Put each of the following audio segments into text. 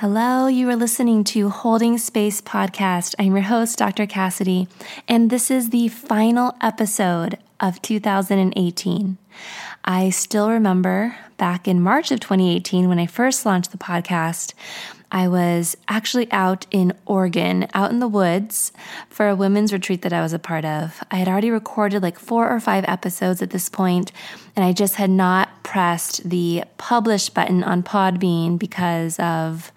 Hello, you are listening to Holding Space Podcast. I'm your host, Dr. Cassidy, and this is the final episode of 2018. I still remember back in March of 2018 when I first launched the podcast, I was actually out in Oregon, out in the woods for a women's retreat that I was a part of. I had already recorded like four or five episodes at this point, and I just had not pressed the publish button on Podbean because of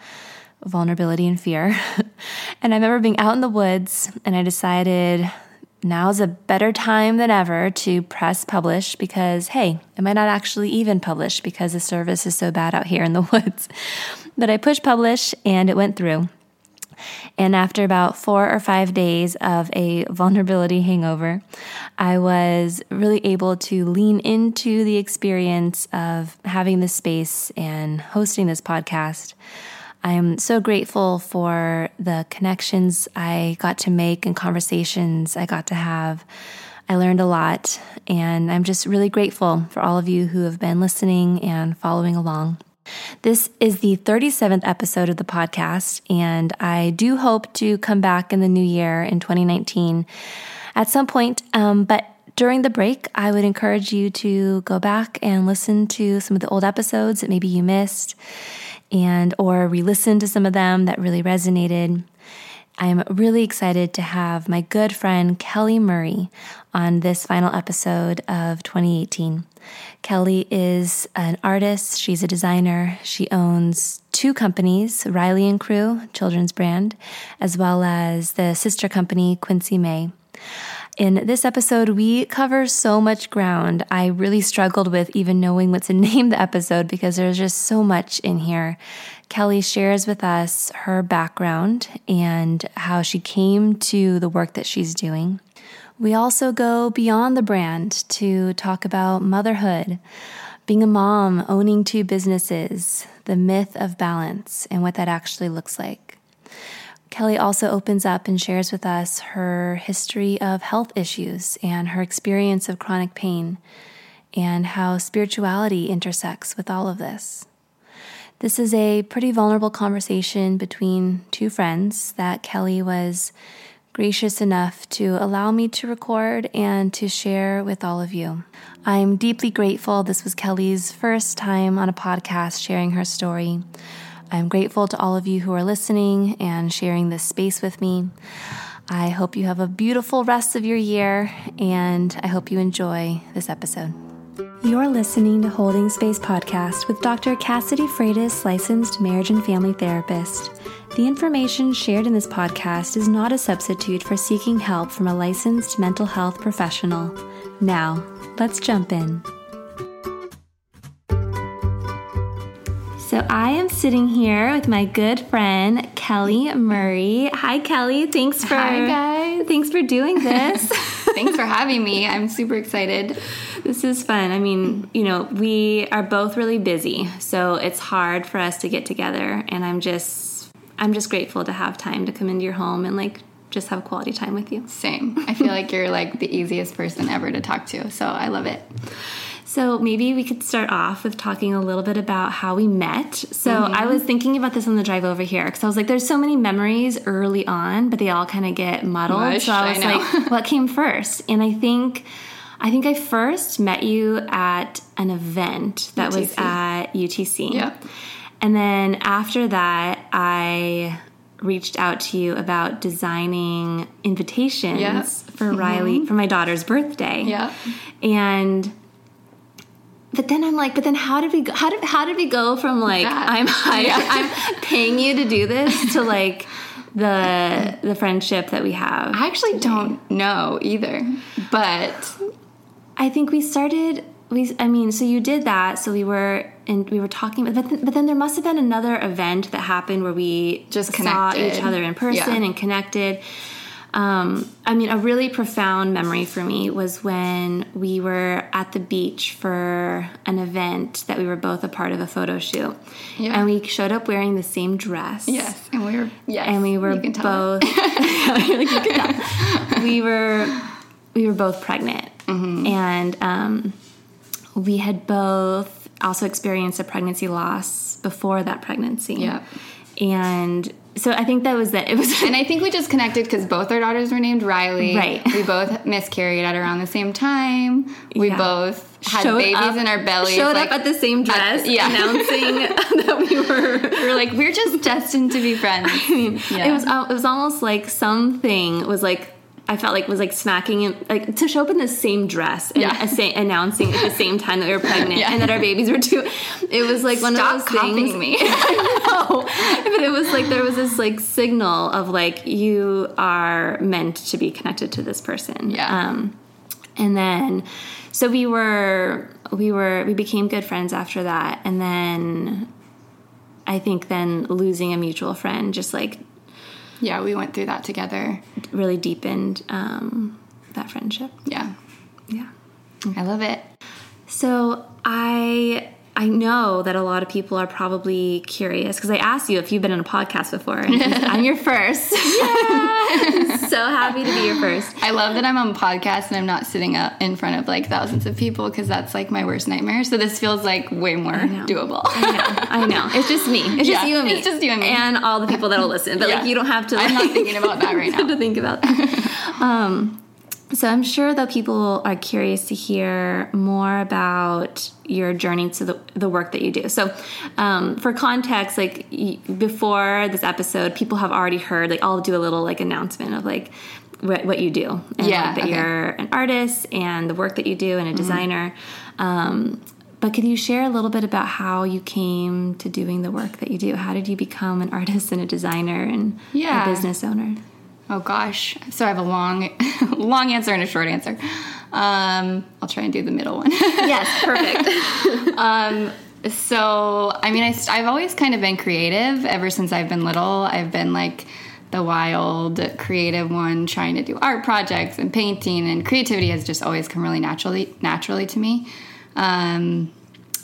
vulnerability and fear. and I remember being out in the woods, and I decided now's a better time than ever to press publish because, hey, it might not actually even publish because the service is so bad out here in the woods. But I pushed publish and it went through. And after about four or five days of a vulnerability hangover, I was really able to lean into the experience of having this space and hosting this podcast. I am so grateful for the connections I got to make and conversations I got to have. I learned a lot, and I'm just really grateful for all of you who have been listening and following along. This is the 37th episode of the podcast, and I do hope to come back in the new year in 2019 at some point. Um, but during the break, I would encourage you to go back and listen to some of the old episodes that maybe you missed and or re-listen to some of them that really resonated. I'm really excited to have my good friend Kelli Murray on this final episode of 2018. Kelli is an artist, she's a designer. She owns two companies, Rylee and Cru, children's brand, as well as the sister company Quincy Mae. In this episode, we cover so much ground. I really struggled with even knowing what to name the episode because there's just so much in here. Kelli shares with us her background and how she came to the work that she's doing. We also go beyond the brand to talk about motherhood, being a mom, owning two businesses, the myth of balance, and what that actually looks like. Kelli also opens up and shares with us her history of health issues and her experience of chronic pain and how spirituality intersects with all of this. This is a pretty vulnerable conversation between two friends that Kelli was gracious enough to allow me to record and to share with all of you. I'm deeply grateful. This was Kelli's first time on a podcast sharing her story. I'm grateful to all of you who are listening and sharing this space with me. I hope you have a beautiful rest of your year, and I hope you enjoy this episode. You're listening to Holding Space Podcast with Dr. Cassidy Freitas, licensed marriage and family therapist. The information shared in this podcast is not a substitute for seeking help from a licensed mental health professional. Now, let's jump in. So, I am sitting here with my good friend Kelli Murray. Hi, Kelli. Thanks for Hi, guys. Thanks for doing this. Thanks for having me. I'm super excited. This is fun. I mean, you know, we are both really busy, so it's hard for us to get together, and I'm just I'm just grateful to have time to come into your home and like just have quality time with you. Same. I feel like you're like the easiest person ever to talk to. So I love it. So maybe we could start off with talking a little bit about how we met. So mm-hmm. I was thinking about this on the drive over here because I was like, there's so many memories early on, but they all kind of get muddled. Mush, so I was I like, what came first? And I think I think I first met you at an event that was at UTC. Yep. And then after that, I reached out to you about designing invitations Yep. for Riley mm-hmm. for my daughter's birthday. Yeah. And but then I'm like, but then how did we go, how did how did we go from like That. I'm Yeah. I'm paying you to do this to like the the friendship that we have? I actually don't know either, but I think we started. We, I mean, so you did that. So we were, and we were talking, but then, but then there must have been another event that happened where we Just saw each other in person Yeah. and connected. Um, I mean, a really profound memory for me was when we were at the beach for an event that we were both a part of a photo shoot, Yeah. and we showed up wearing the same dress. yes, and we were yes, and we were you can tell. both Like, you can tell. we were we were both pregnant Mm-hmm. and um, we had both also experienced a pregnancy loss before that pregnancy Yeah. and so i think that was that it was And I think we just connected because both our daughters were named Riley. Right. We both miscarried at around the same time. We Yeah. both had Showed babies up- in our bellies. showed like, up at the same dress yeah. announcing that we were we were like, we're just destined to be friends. Yeah. It was it was almost like something was like I felt like was like smacking in like to show up in the same dress and Yeah. announcing at the same time that we were pregnant Yeah. and that our babies were two. It was like one Stop of those copying things. me. no, but it was like there was this like signal of like you are meant to be connected to this person. Yeah. Um, and then so we were we were we became good friends after that, and then I think then losing a mutual friend just like yeah, we went through that together. really deepened um, that friendship. Yeah. Yeah. I love it. So I I know that a lot of people are probably curious because I asked you if you've been on a podcast before, and I'm your first. so happy to be your first. I love that I'm on a podcast and I'm not sitting up in front of like thousands of people because that's like my worst nightmare. So this feels like way more know. doable. I know, I know. It's just me. It's just you and me. it's just you and me. and all the people that'll listen. But Yeah. like, you don't have to. I'm not thinking about that right now. to think about that. um, so I'm sure that people are curious to hear more about your journey to the, the work that you do. So um, for context, like before this episode, people have already heard. Like I'll do a little like announcement of like what, what you do and Yeah, like, that okay. you're an artist and the work that you do and Mm-hmm. a designer. Um, but can you share a little bit about how you came to doing the work that you do? How did you become an artist and a designer and Yeah. a business owner? Oh gosh. So I have a long, long answer and a short answer. Um, I'll try and do the middle one. Yes, perfect. So, I mean, I, have always kind of been creative ever since I've been little. I've been like the wild, creative one, trying to do art projects and painting, and creativity has just always come really naturally, naturally to me. Um,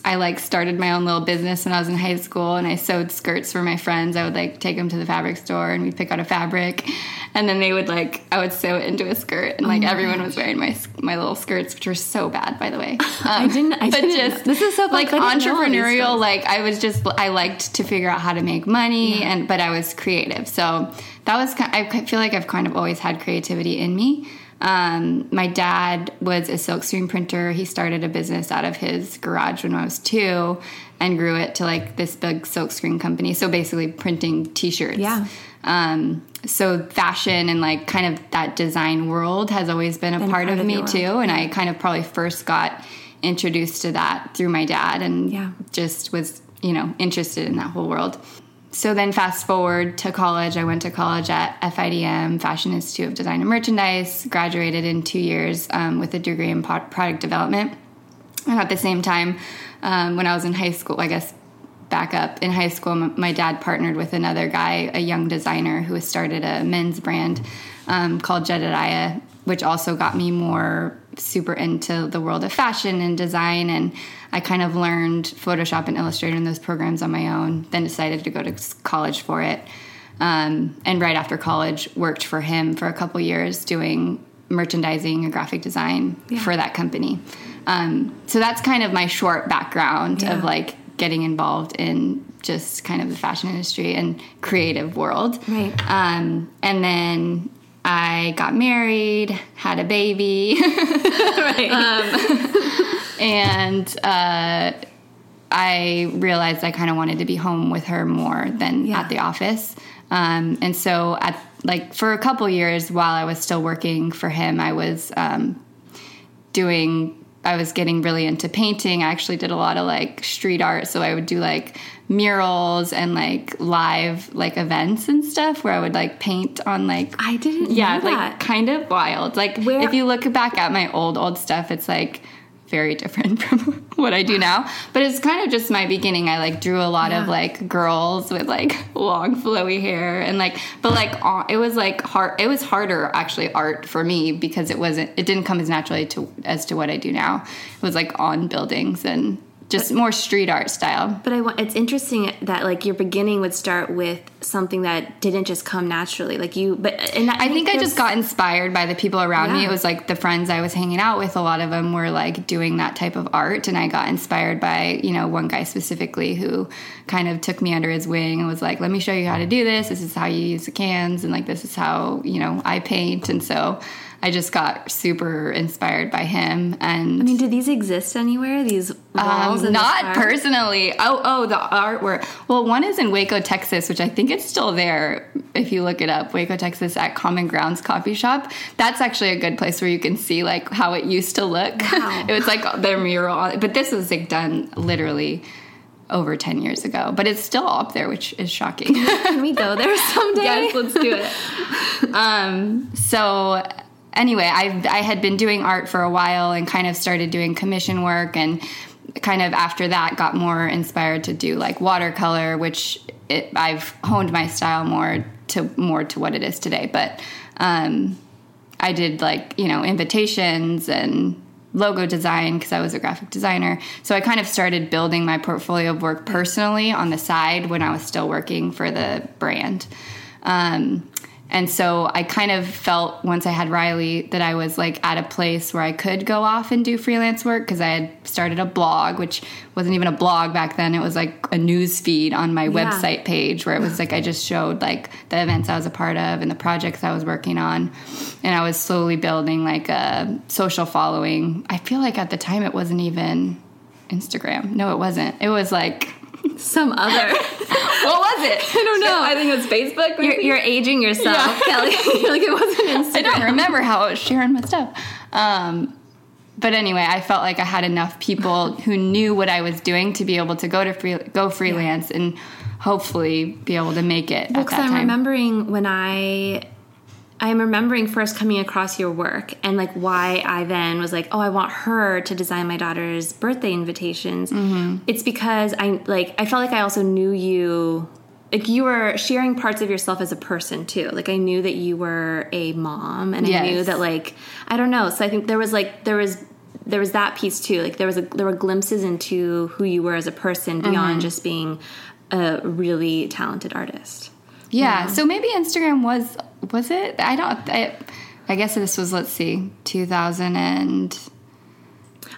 I like started my own little business when I was in high school, and I sewed skirts for my friends. I would like take them to the fabric store, and we'd pick out a fabric, and then they would like I would sew it into a skirt, and like everyone was wearing my my little skirts, which were so bad, by the way. Um, I didn't. I but didn't just this is so like I didn't know all these entrepreneurial like i was just i liked to figure out how to make money and but i was creative so that was i feel like i've kind of always had creativity in me um, my dad was a silk screen printer. He started a business out of his garage when i was two and grew it to like this big silk screen company. So basically printing t-shirts. Yeah. um, so fashion and like kind of that design world has always been a Been part, part of, of me too. And i kind of probably first got introduced to that through my dad and Yeah. just was you know interested in that whole world so then fast forward to college i went to college at fidm fashion institute of design and merchandise graduated in two years um, with a degree in product development and at the same time, um, when I was in high school, I guess back up in high school, my dad partnered with another guy, a young designer who started a men's brand um, called Jedidiah, which also got me more super into the world of fashion and design. And I kind of learned Photoshop and Illustrator in those programs on my own, then decided to go to college for it. Um, and right after college, worked for him for a couple years doing merchandising and graphic design for that company. Um, so that's kind of my short background Yeah. of like getting involved in just kind of the fashion industry and creative world. Right. Um, and then I got married, had a baby, right. and uh, I realized I kind of wanted to be home with her more than Yeah. at the office. Um, and so, at like for a couple years while I was still working for him, I was um, doing. I was getting really into painting. I actually did a lot of like street art, so I would do like murals and like live like events and stuff where I would like paint on like I didn't yeah, like kind of wild. Like Where- if you look back at my old old stuff, it's like very different from what I do now. But it's kind of just my beginning. I like drew a lot of like girls with like long flowy hair and like but like uh, it was like hard it was harder actually art for me because it wasn't it didn't come as naturally to as to what I do now. It was like on buildings and just more street art style. But I want, it's interesting that like your beginning would start with something that didn't just come naturally. Like you, but and I think I just got inspired by the people around me. It was like the friends I was hanging out with, a lot of them were like doing that type of art. And I got inspired by, you know, one guy specifically who kind of took me under his wing and was like, let me show you how to do this. This is how you use the cans. And like, this is how, you know, I paint. And so I just got super inspired by him. And I mean, do these exist anywhere? These walls? um, not personally. Oh, oh, the artwork. Well, one is in Waco, Texas, which I think it's still there if you look it up. Waco, Texas, at Common Grounds Coffee Shop. That's actually a good place where you can see like how it used to look. Wow. it was like their mural, but this was like done literally over 10 years ago. But it's still up there, which is shocking. Can we go there someday? yes, let's do it. um, so anyway, I I had been doing art for a while and kind of started doing commission work and kind of after that got more inspired to do like watercolor, which it, I've honed my style more to more to what it is today. But um, I did like you know invitations and logo design because I was a graphic designer. So I kind of started building my portfolio of work personally on the side when I was still working for the brand. Um, and so I kind of felt once I had Riley that I was like at a place where I could go off and do freelance work because I had started a blog, which wasn't even a blog back then. It was like a news feed on my Yeah. website page where it was like I just showed like the events I was a part of and the projects I was working on. And I was slowly building like a social following. I feel like at the time it wasn't even Instagram. No, it wasn't. It was like Some other. what was it? I don't know. I think it was Facebook. you're, you're aging yourself, Kelli. you're like it wasn't Instagram. I don't remember how I was sharing my stuff. Um, but anyway, I felt like I had enough people who knew what I was doing to be able to go to free, go freelance and hopefully be able to make it at Because I'm remembering when I, I'm remembering first coming across your work and like why I then was like, oh, I want her to design my daughter's birthday invitations. Mm-hmm. It's because I like I felt like I also knew you. Like you were sharing parts of yourself as a person too. Like I knew that you were a mom, and I knew that like I don't know. So I think there was like there was there was that piece too. Like there was a there were glimpses into who you were as a person Mm-hmm. beyond just being a really talented artist. yeah, So maybe Instagram was was it? I don't. I, I guess this was let's see, 2000 and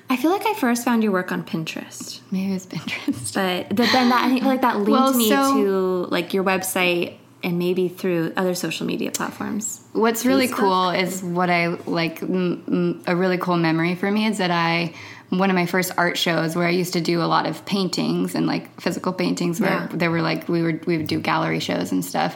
I feel like I first found your work on Pinterest, maybe it was Pinterest. but th- then that I think like that linked Well, me so- to like your website and maybe through other social media platforms. What's really Facebook? cool is what I like. M- m- a really cool memory for me is that I one of my first art shows where I used to do a lot of paintings and like physical paintings where Yeah. there were like we were we would do gallery shows and stuff.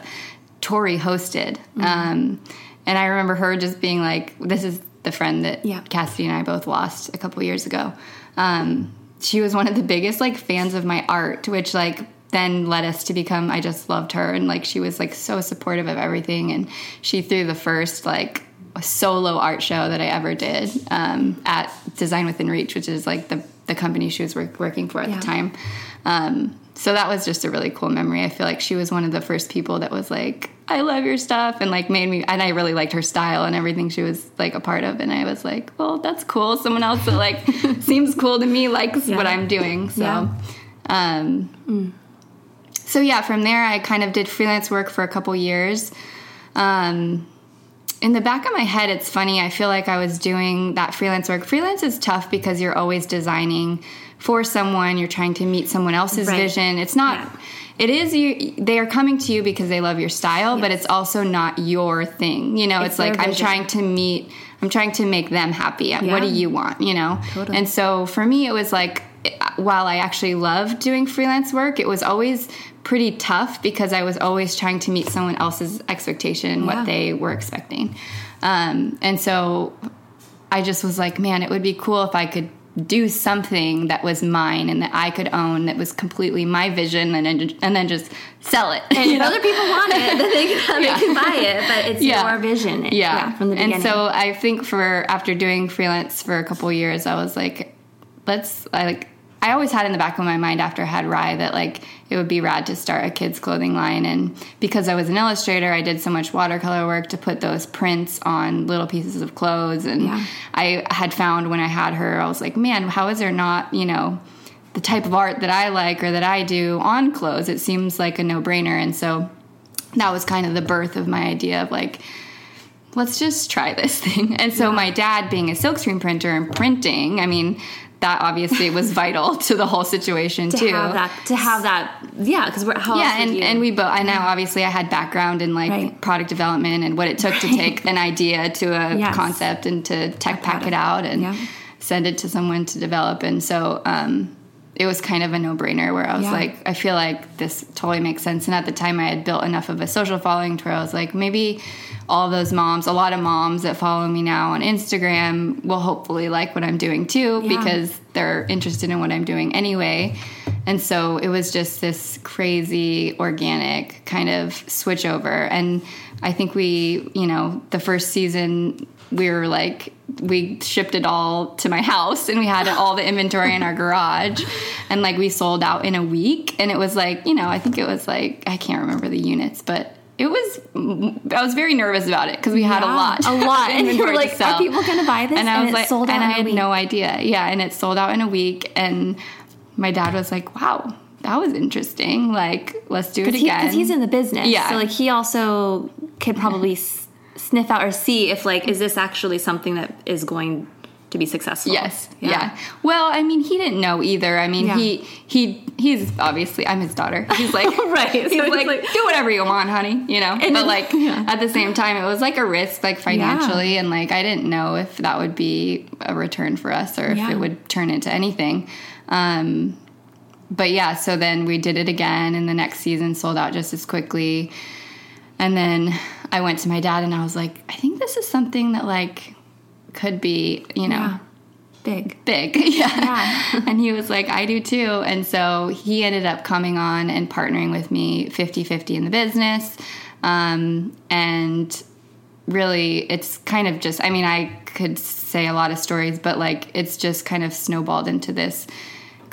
Tori hosted, Mm-hmm. um, and I remember her just being like, "This is the friend that Yeah. Cassidy and I both lost a couple years ago." Um, she was one of the biggest like fans of my art, which like then led us to become I just loved her and like she was like so supportive of everything and she threw the first like solo art show that I ever did um, at Design Within Reach, which is like the the company she was work, working for at Yeah. the time. Um, so that was just a really cool memory. I feel like she was one of the first people that was like, "I love your stuff," and like made me. And I really liked her style and everything she was like a part of. And I was like, "Well, that's cool. Someone else that like seems cool to me likes what I'm doing." So, Yeah. um, so yeah, from there I kind of did freelance work for a couple years. Um, in the back of my head, it's funny. I feel like I was doing that freelance work. Freelance is tough because you're always designing for someone. You're trying to meet someone else's Right. vision. It's not. Yeah. It is you. They are coming to you because they love your style, but it's also not your thing. You know, It's it's, like their I'm trying to meet. I'm trying to make them happy. What do you want? You know. Totally. And so for me, it was like while I actually loved doing freelance work, it was always pretty tough because I was always trying to meet someone else's expectation Yeah. what they were expecting. Um, and so I just was like, man, it would be cool if I could do something that was mine and that I could own that was completely my vision and then, and then just sell it. And if other people want it, then they can, Yeah. they can buy it. But it's Yeah. your vision. yeah. from the beginning. And so I think for after doing freelance for a couple years, I was like, let's I like I always had in the back of my mind after I had Rye that like it would be rad to start a kids clothing line and because I was an illustrator, I did so much watercolor work to put those prints on little pieces of clothes and Yeah. I had found when I had her, I was like, man, how is there not, you know, the type of art that I like or that I do on clothes? It seems like a no-brainer and so that was kind of the birth of my idea of like let's just try this thing. And so my dad being a silkscreen printer and printing, I mean, that obviously was vital to the whole situation to too. have that, to have that, yeah, because we're how yeah, and, you? and we both. I know, obviously, I had background in like Right. product development and what it took to take an idea to a Yes. concept and to tech pack it out and Yeah. send it to someone to develop. And so um, it was kind of a no brainer where I was Yeah. like, I feel like this totally makes sense. And at the time, I had built enough of a social following to where I was like, maybe all those moms, a lot of moms that follow me now on Instagram will hopefully like what I'm doing too Yeah. because they're interested in what I'm doing anyway. And so it was just this crazy organic kind of switch over. And I think we, you know, the first season we were like we shipped it all to my house and we had all the inventory in our garage and like we sold out in a week and it was like, you know, I think it was like I can't remember the units, but it was I was very nervous about it because we had a lot, a lot. of And you were to like, are people gonna buy this? And I was it like, sold out and i had no idea. Yeah, and it sold out in a week. And my dad was like, "Wow, that was interesting. Like, let's do it again because he, he's in the business. Yeah. So like he also could probably sniff out or see if like is this actually something that is going to be successful. Yes. Yeah. Well, I mean, he didn't know either. I mean, Yeah. he he he's obviously I'm his daughter. He's like Right. He's So like, like- do whatever you want, honey. You know. But then- like yeah. at the same time, it was like a risk, like financially, and like I didn't know if that would be a return for us or if Yeah. it would turn into anything. Um, but yeah, so then we did it again, and the next season sold out just as quickly. And then I went to my dad and I was like, I think this is something that like could be, you know, Yeah. Big. big. yeah. Yeah. and he was like, I do too. And so he ended up coming on and partnering with me 50 50 in the business. Um, and really, it's kind of just, I mean, I could say a lot of stories, but like it's just kind of snowballed into this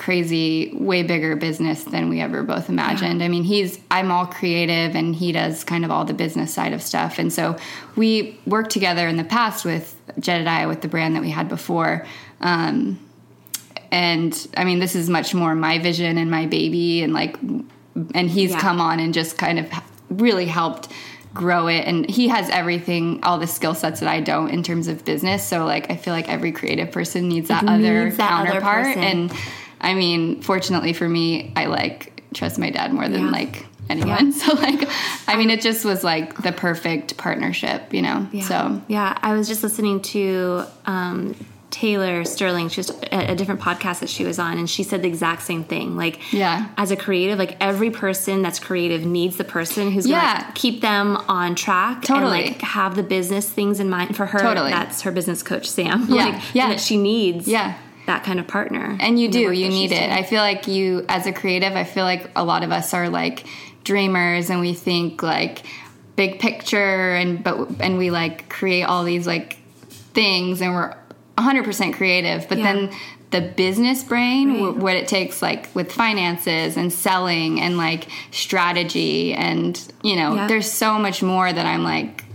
crazy, way bigger business than we ever both imagined. I mean, he's, I'm all creative and he does kind of all the business side of stuff. And so we worked together in the past with Jedidiah, with the brand that we had before. Um, and I mean, this is much more my vision and my baby, and like, and he's Yeah. come on and just kind of really helped grow it. And he has everything, all the skill sets that I don't in terms of business. So like, I feel like every creative person needs that other Needs that other counterpart. person. and I mean, fortunately for me, I like trust my dad more than Yeah. like anyone. So like, I mean, it just was like the perfect partnership, you know. Yeah. So yeah, I was just listening to um, Taylor Sterling. She was a, a different podcast that she was on, and she said the exact same thing. Like, Yeah. as a creative, like every person that's creative needs the person who's Yeah. gonna keep them on track Totally. and like have the business things in mind for her. Totally. That's her business coach, Sam. Yeah. like, Yeah. that she needs. Yeah. That kind of partner. And you do, you need it. doing. I feel like you, as a creative, I feel like a lot of us are like dreamers and we think like big picture and, but, and we like create all these like things and we're 100% creative. But Yeah. then the business brain, Right. wh- what it takes like with finances and selling and like strategy and, you know, Yeah. there's so much more that I'm like,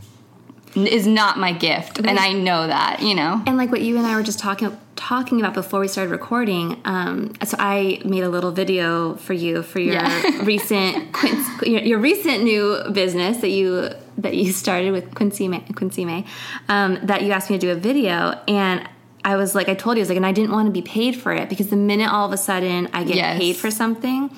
is not my gift. And I know that, you know? And like what you and I were just talking talking about before we started recording, um, so I made a little video for you for your Yeah. recent quince, your, your recent new business that you that you started with Quincy Mae, Quincy Mae um, that you asked me to do a video, and I was like, I told you, I was like, and I didn't want to be paid for it because the minute all of a sudden I get Yes. paid for something,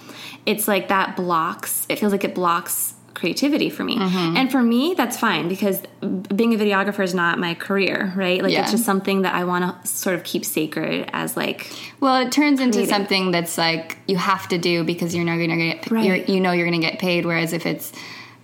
it's like that blocks. It feels like it blocks creativity for me. Mm-hmm. And for me, that's fine because being a videographer is not my career, right? Like Yeah. it's just something that I want to sort of keep sacred as like Well, it turns into Creative. something that's like you have to do because you're not going to get Right. you're, you know you're going to get paid. Whereas if it's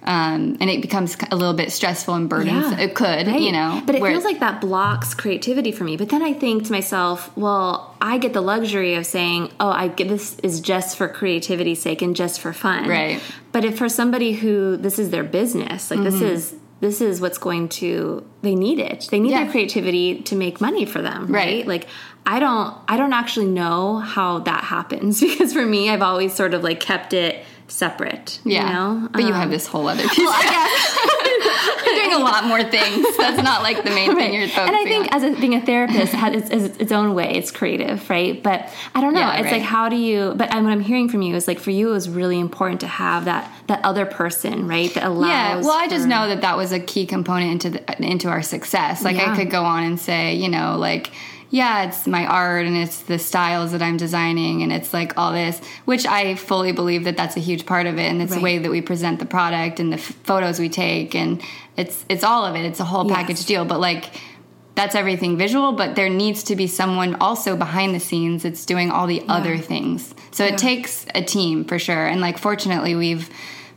um, and it becomes a little bit stressful and burdensome. It could, Right. you know, But it where- feels like that blocks creativity for me. But then I think to myself, well, I get the luxury of saying, oh, I get this is just for creativity's sake and just for fun. Right. But if for somebody who this is their business, like this Mm-hmm. is this is what's going to they need it. They need Yeah. their creativity to make money for them, Right. right? Like I don't I don't actually know how that happens because for me I've always sort of like kept it separate. yeah. You know? But you Um, have this whole other piece. you're doing a lot more things. That's not like the main thing you're focusing and I think on. as a, being a therapist has its, its, its own way. It's creative, right? But I don't know. Yeah, it's right. like how do you? But I, what I'm hearing from you is like for you, it was really important to have that that other person, right? That allows. Yeah, well, I just for- know that that was a key component into the, into our success. Like Yeah. I could go on and say, you know, like yeah, it's my art and it's the styles that I'm designing and it's like all this, which I fully believe that that's a huge part of it and it's the way that we present the product and the f- photos we take and it's it's all of it. It's a whole Yes. package deal, but like that's everything visual, but there needs to be someone also behind the scenes that's doing all the other things. So it takes a team for sure. And like fortunately we've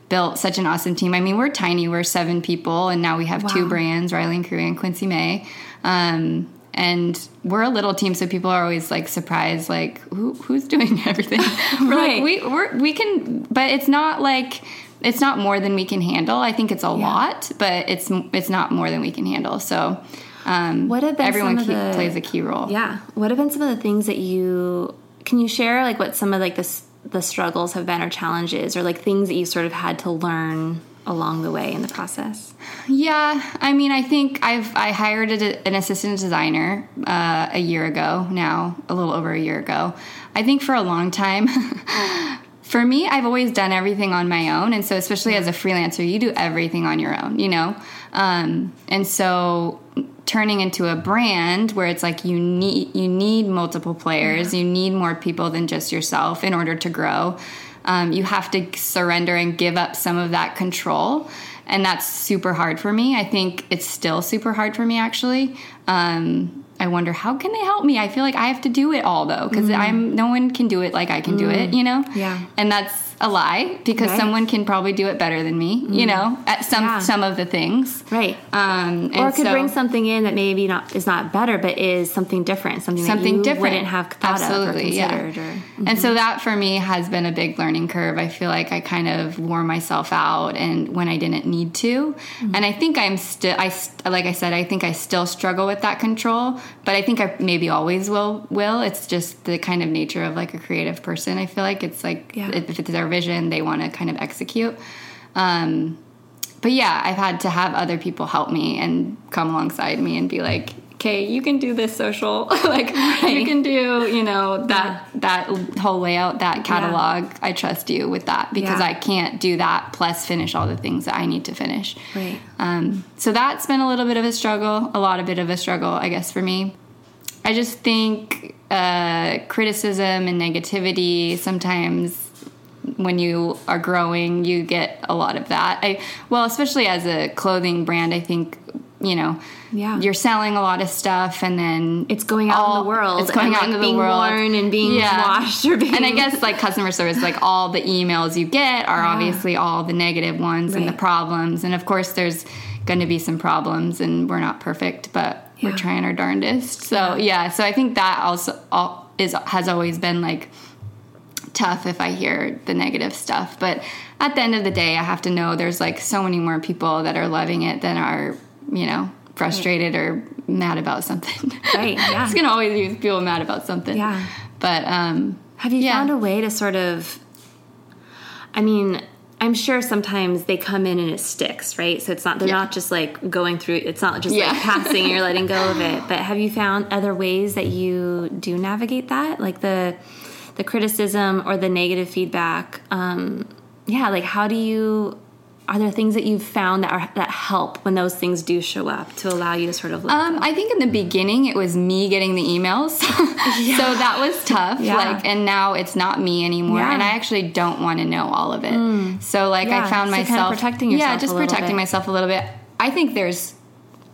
built such an awesome team. I mean, we're tiny, we're seven people, and now we have two brands, Rylee and Cru and Quincy Mae. Um, and we're a little team, so people are always like surprised, like Who, who's doing everything? we're Right. like we we're, we can, but it's not like it's not more than we can handle. I think it's a lot, but it's it's not more than we can handle. So um, What have been everyone some of key, the- plays a key role. Yeah. What have been some of the things that you can you share like what some of like the the struggles have been or challenges or like things that you sort of had to learn along the way in the process? Yeah, I mean, I think I've I hired a, an assistant designer uh, a year ago now, a little over a year ago. I think for a long time. For me, I've always done everything on my own, and so especially as a freelancer, you do everything on your own, you know. Um, and so, turning into a brand where it's like you need you need multiple players, you need more people than just yourself in order to grow. Um, you have to surrender and give up some of that control. And that's super hard for me. I think it's still super hard for me actually. Um, i wonder how can they help me? I feel like i have to do it all though because i'm no one can do it like i can do it you know? Yeah. and that's a lie because Right. someone can probably do it better than me you mm. know at some Yeah. some of the things Right. um, or could so- bring something in that maybe not is not better, but is something different, something, something different wouldn't have thought Absolutely, of or yeah. considered. Or, And so mm-hmm. that for me has been a big learning curve. I feel like I kind of wore myself out and when I didn't need to. Mm-hmm. And I think I'm still I st- like I said I think I still struggle with that control, but I think I maybe always will will. It's just the kind of nature of like a creative person. I feel like it's like Yeah. if it's their vision, they want to kind of execute. Um but yeah, I've had to have other people help me and come alongside me and be like, "Okay, you can do this social. like you can do, you know, that that whole layout, that catalog. I trust you with that because Yeah. I can't do that plus finish all the things that I need to finish." Right. Um, so that's been a little bit of a struggle, a lot of bit of a struggle, I guess, for me. I just think uh, criticism and negativity sometimes when you are growing, you get a lot of that. I well, especially as a clothing brand, I think you know, Yeah. you're selling a lot of stuff, and then It's going out in the world It's going and, out like, into the being world, worn and being washed or being- And I guess like customer service, like all the emails you get are obviously all the negative ones and the problems, and of course there's going to be some problems, and we're not perfect, but Yeah. we're trying our darndest. So yeah, so I think that also all, is has always been like tough if I hear the negative stuff. But at the end of the day, I have to know there's like so many more people that are loving it than are, you know, frustrated or mad about something. Right, yeah. it's gonna always be people mad about something. Yeah. But um Have you Yeah. found a way to sort of? I mean, I'm sure sometimes they come in and it sticks, right? So it's not they're Yeah. not just like going through. It's not just Yeah. like passing and you're letting go of it. But have you found other ways that you do navigate that, like the the criticism or the negative feedback? Um, yeah, like how do you are there things that you've found that are that help when those things do show up to allow you to sort of? Um, I think in the beginning it was me getting the emails, so that was tough. Yeah. Like, and now it's not me anymore, Yeah. and I actually don't want to know all of it. So, like, Yeah, I found so kind of myself protecting Yeah, yourself a just protecting bit. myself a little bit. I think there's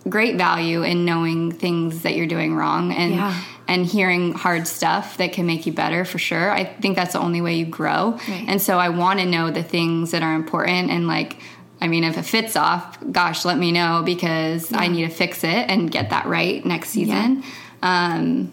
great value in knowing things that you're doing wrong and Yeah. And hearing hard stuff that can make you better for sure. I think that's the only way you grow. Right. And so I want to know the things that are important and like I mean if it fits off, gosh, let me know because I need to fix it and get that right next season. Um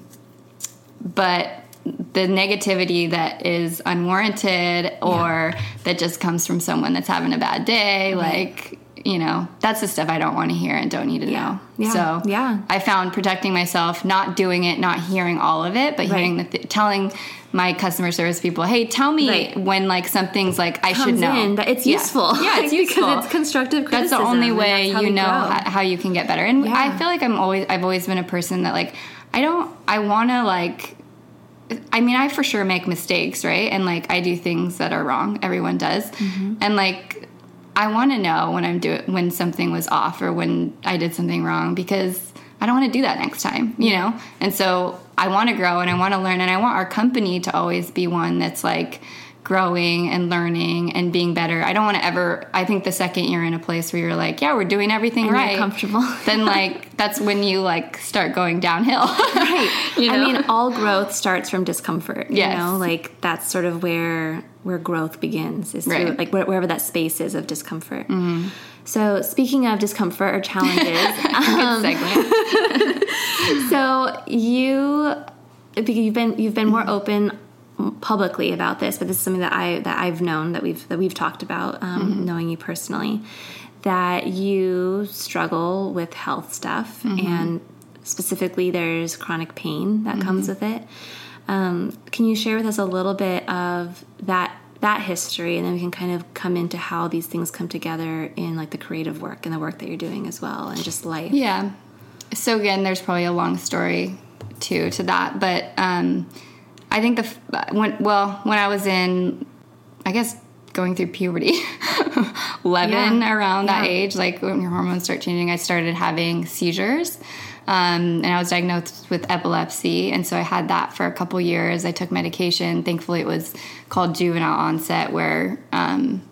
but the negativity that is unwarranted or that just comes from someone that's having a bad day like you know that's the stuff i don't want to hear and don't need to know Yeah. so Yeah. i found protecting myself not doing it not hearing all of it but hearing the th- telling my customer service people hey tell me Right. when like something's like i should know in that it's Yeah. useful. yeah it's useful because it's constructive that's the only way you know grow. how you can get better and Yeah. i feel like i'm always i've always been a person that like i don't i want to like I mean, I for sure make mistakes, right? And like I do things that are wrong. Everyone does. Mm-hmm. And like I want to know when I'm doing when something was off or when I did something wrong because I don't want to do that next time, you know? And so I want to grow and I want to learn and I want our company to always be one that's like growing and learning and being better. I don't want to ever I think the second you're in a place where you're like, yeah, we're doing everything And you're right. comfortable. then like that's when you like start going downhill. right. You know? I mean, all growth starts from discomfort. Yes. You know, like that's sort of where where growth begins is through Right. like wherever that space is of discomfort. So speaking of discomfort or challenges, um, so you you've been you've been more open publicly about this, but this is something that I that I've known that we've that we've talked about, um, knowing you personally, that you struggle with health stuff, and specifically there's chronic pain that comes with it. Um, can you share with us a little bit of that that history, and then we can kind of come into how these things come together in like the creative work and the work that you're doing as well, and just life. Yeah. So again, there's probably a long story too to that, but um, I think the when well when I was in, I guess going through puberty, eleven Yeah. around that age, like when your hormones start changing, I started having seizures. Um, and I was diagnosed with epilepsy, and so I had that for a couple years. I took medication. Thankfully, it was called juvenile onset, where um,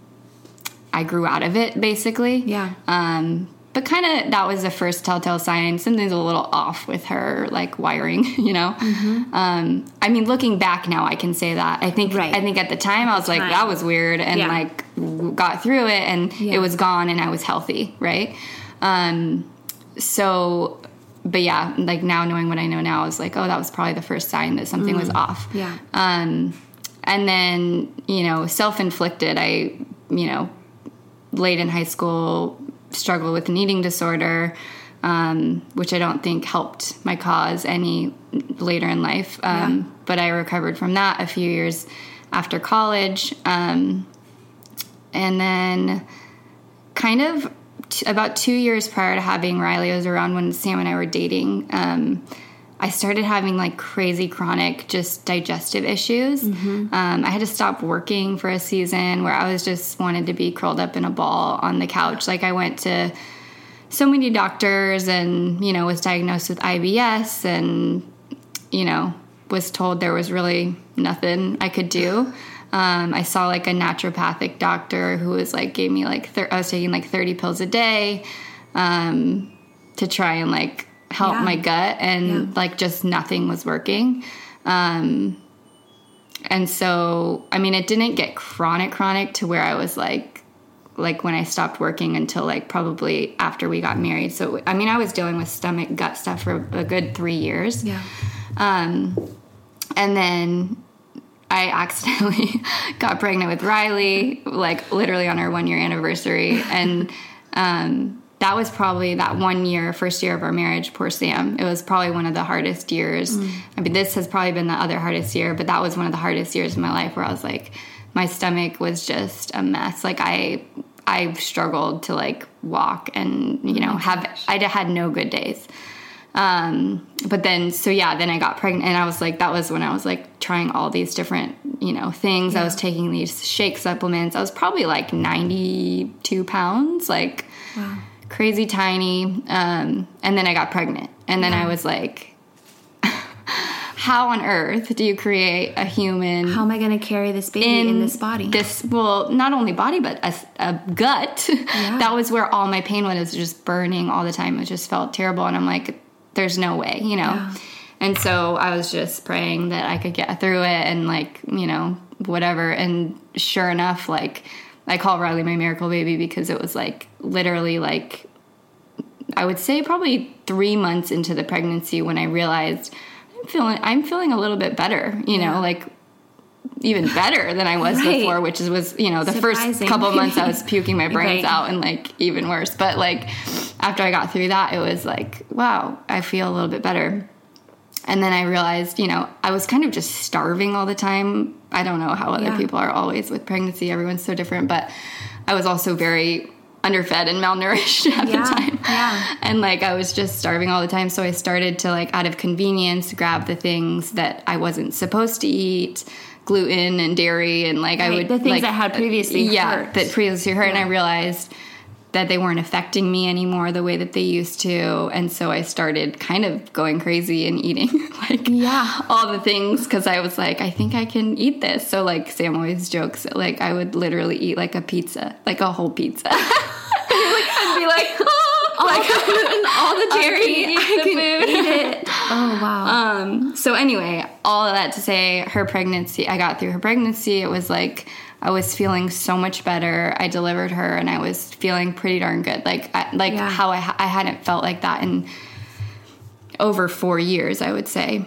I grew out of it basically. Yeah. Um, but kind of that was the first telltale sign. Something's a little off with her, like wiring, you know. Mm-hmm. Um, I mean, looking back now, I can say that. I think. Right. I think at the time, I was like, time. that was weird, and Yeah. like got through it, and Yeah. it was gone, and I was healthy, right? Um, so, but yeah, like now knowing what I know now, I was like, oh, that was probably the first sign that something was off. Mm. Yeah. Um, and then, you know, self inflicted, I, you know, late in high school struggled with an eating disorder, um, which I don't think helped my cause any later in life. Um, Yeah. But I recovered from that a few years after college. Um, and then, kind of t- about two years prior to having Riley, I was around when Sam and I were dating. I started having like crazy chronic just digestive issues. Um, I had to stop working for a season where I was just wanted to be curled up in a ball on the couch. Like I went to so many doctors and, you know, was diagnosed with IBS and, you know, was told there was really nothing I could do. Um, I saw like a naturopathic doctor who was like, gave me like, thir- I was taking like 30 pills a day um, to try and like help Yeah. my gut and Yeah. like just nothing was working. Um, and so, I mean, it didn't get chronic, chronic to where I was like, like when I stopped working until like probably after we got married. So, I mean, I was dealing with stomach gut stuff for a good three years. Yeah. Um, and then I accidentally got pregnant with Riley, like literally on our one year anniversary. And um, that was probably that one year, first year of our marriage, poor Sam. It was probably one of the hardest years. I mean, this has probably been the other hardest year, but that was one of the hardest years of my life where I was like, my stomach was just a mess. Like, I. I struggled to like walk and you know have I had no good days. Um, but then, so yeah, then I got pregnant and I was like, that was when I was like trying all these different you know, things. Yeah. I was taking these shake supplements. I was probably like 92 pounds, like wow. Crazy tiny. Um, and then I got pregnant. And then yeah. I was like, how on earth do you create a human? How am I going to carry this baby in, in, this body? This, well, not only body, but a, a gut. Yeah. that was where all my pain was, was just burning all the time. It just felt terrible. And I'm like, there's no way, you know? Yeah. And so I was just praying that I could get through it and like, you know, whatever. And sure enough, like I call Riley my miracle baby because it was like literally like I would say probably three months into the pregnancy when I realized I'm feeling I'm feeling a little bit better, you know, like even better than I was right. before, which is, was you know the Surprising. first couple months I was puking my brains right. out and like even worse. But like after I got through that, it was like wow, I feel a little bit better. And then I realized, you know, I was kind of just starving all the time. I don't know how other yeah. people are always with pregnancy, everyone's so different, but I was also very underfed and malnourished at yeah, the time. Yeah. And like I was just starving all the time. So I started to like out of convenience grab the things that I wasn't supposed to eat, gluten and dairy and like right, I would the things like, that had uh, previously yeah, hurt. that previously hurt yeah. and I realized that they weren't affecting me anymore the way that they used to. And so i started kind of going crazy and eating like yeah. all the things because i was like i think i can eat this. So like sam always jokes like i would literally eat like a pizza like a whole pizza. Like i'd be like oh, all, like all the dairy I can, eat, I the can food. eat it. Oh wow. Um so anyway all of that to say her pregnancy i got through her pregnancy. It was like I was feeling so much better. I delivered her, and I was feeling pretty darn good. Like I, like yeah. how I I hadn't felt like that in over four years, I would say.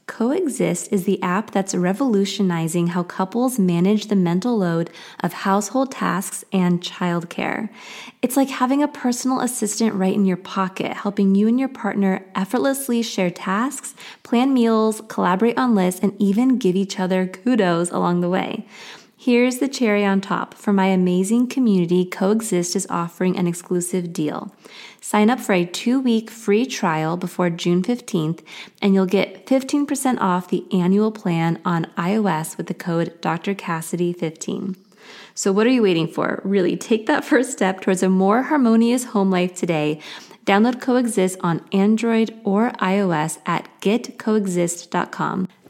Coexist is the app that's revolutionizing how couples manage the mental load of household tasks and childcare. It's like having a personal assistant right in your pocket, helping you and your partner effortlessly share tasks, plan meals, collaborate on lists, and even give each other kudos along the way. Here's the cherry on top. For my amazing community, Coexist is offering an exclusive deal. Sign up for a two week free trial before June 15th, and you'll get 15% off the annual plan on iOS with the code Dr. Cassidy15. So, what are you waiting for? Really, take that first step towards a more harmonious home life today. Download Coexist on Android or iOS at getcoexist.com.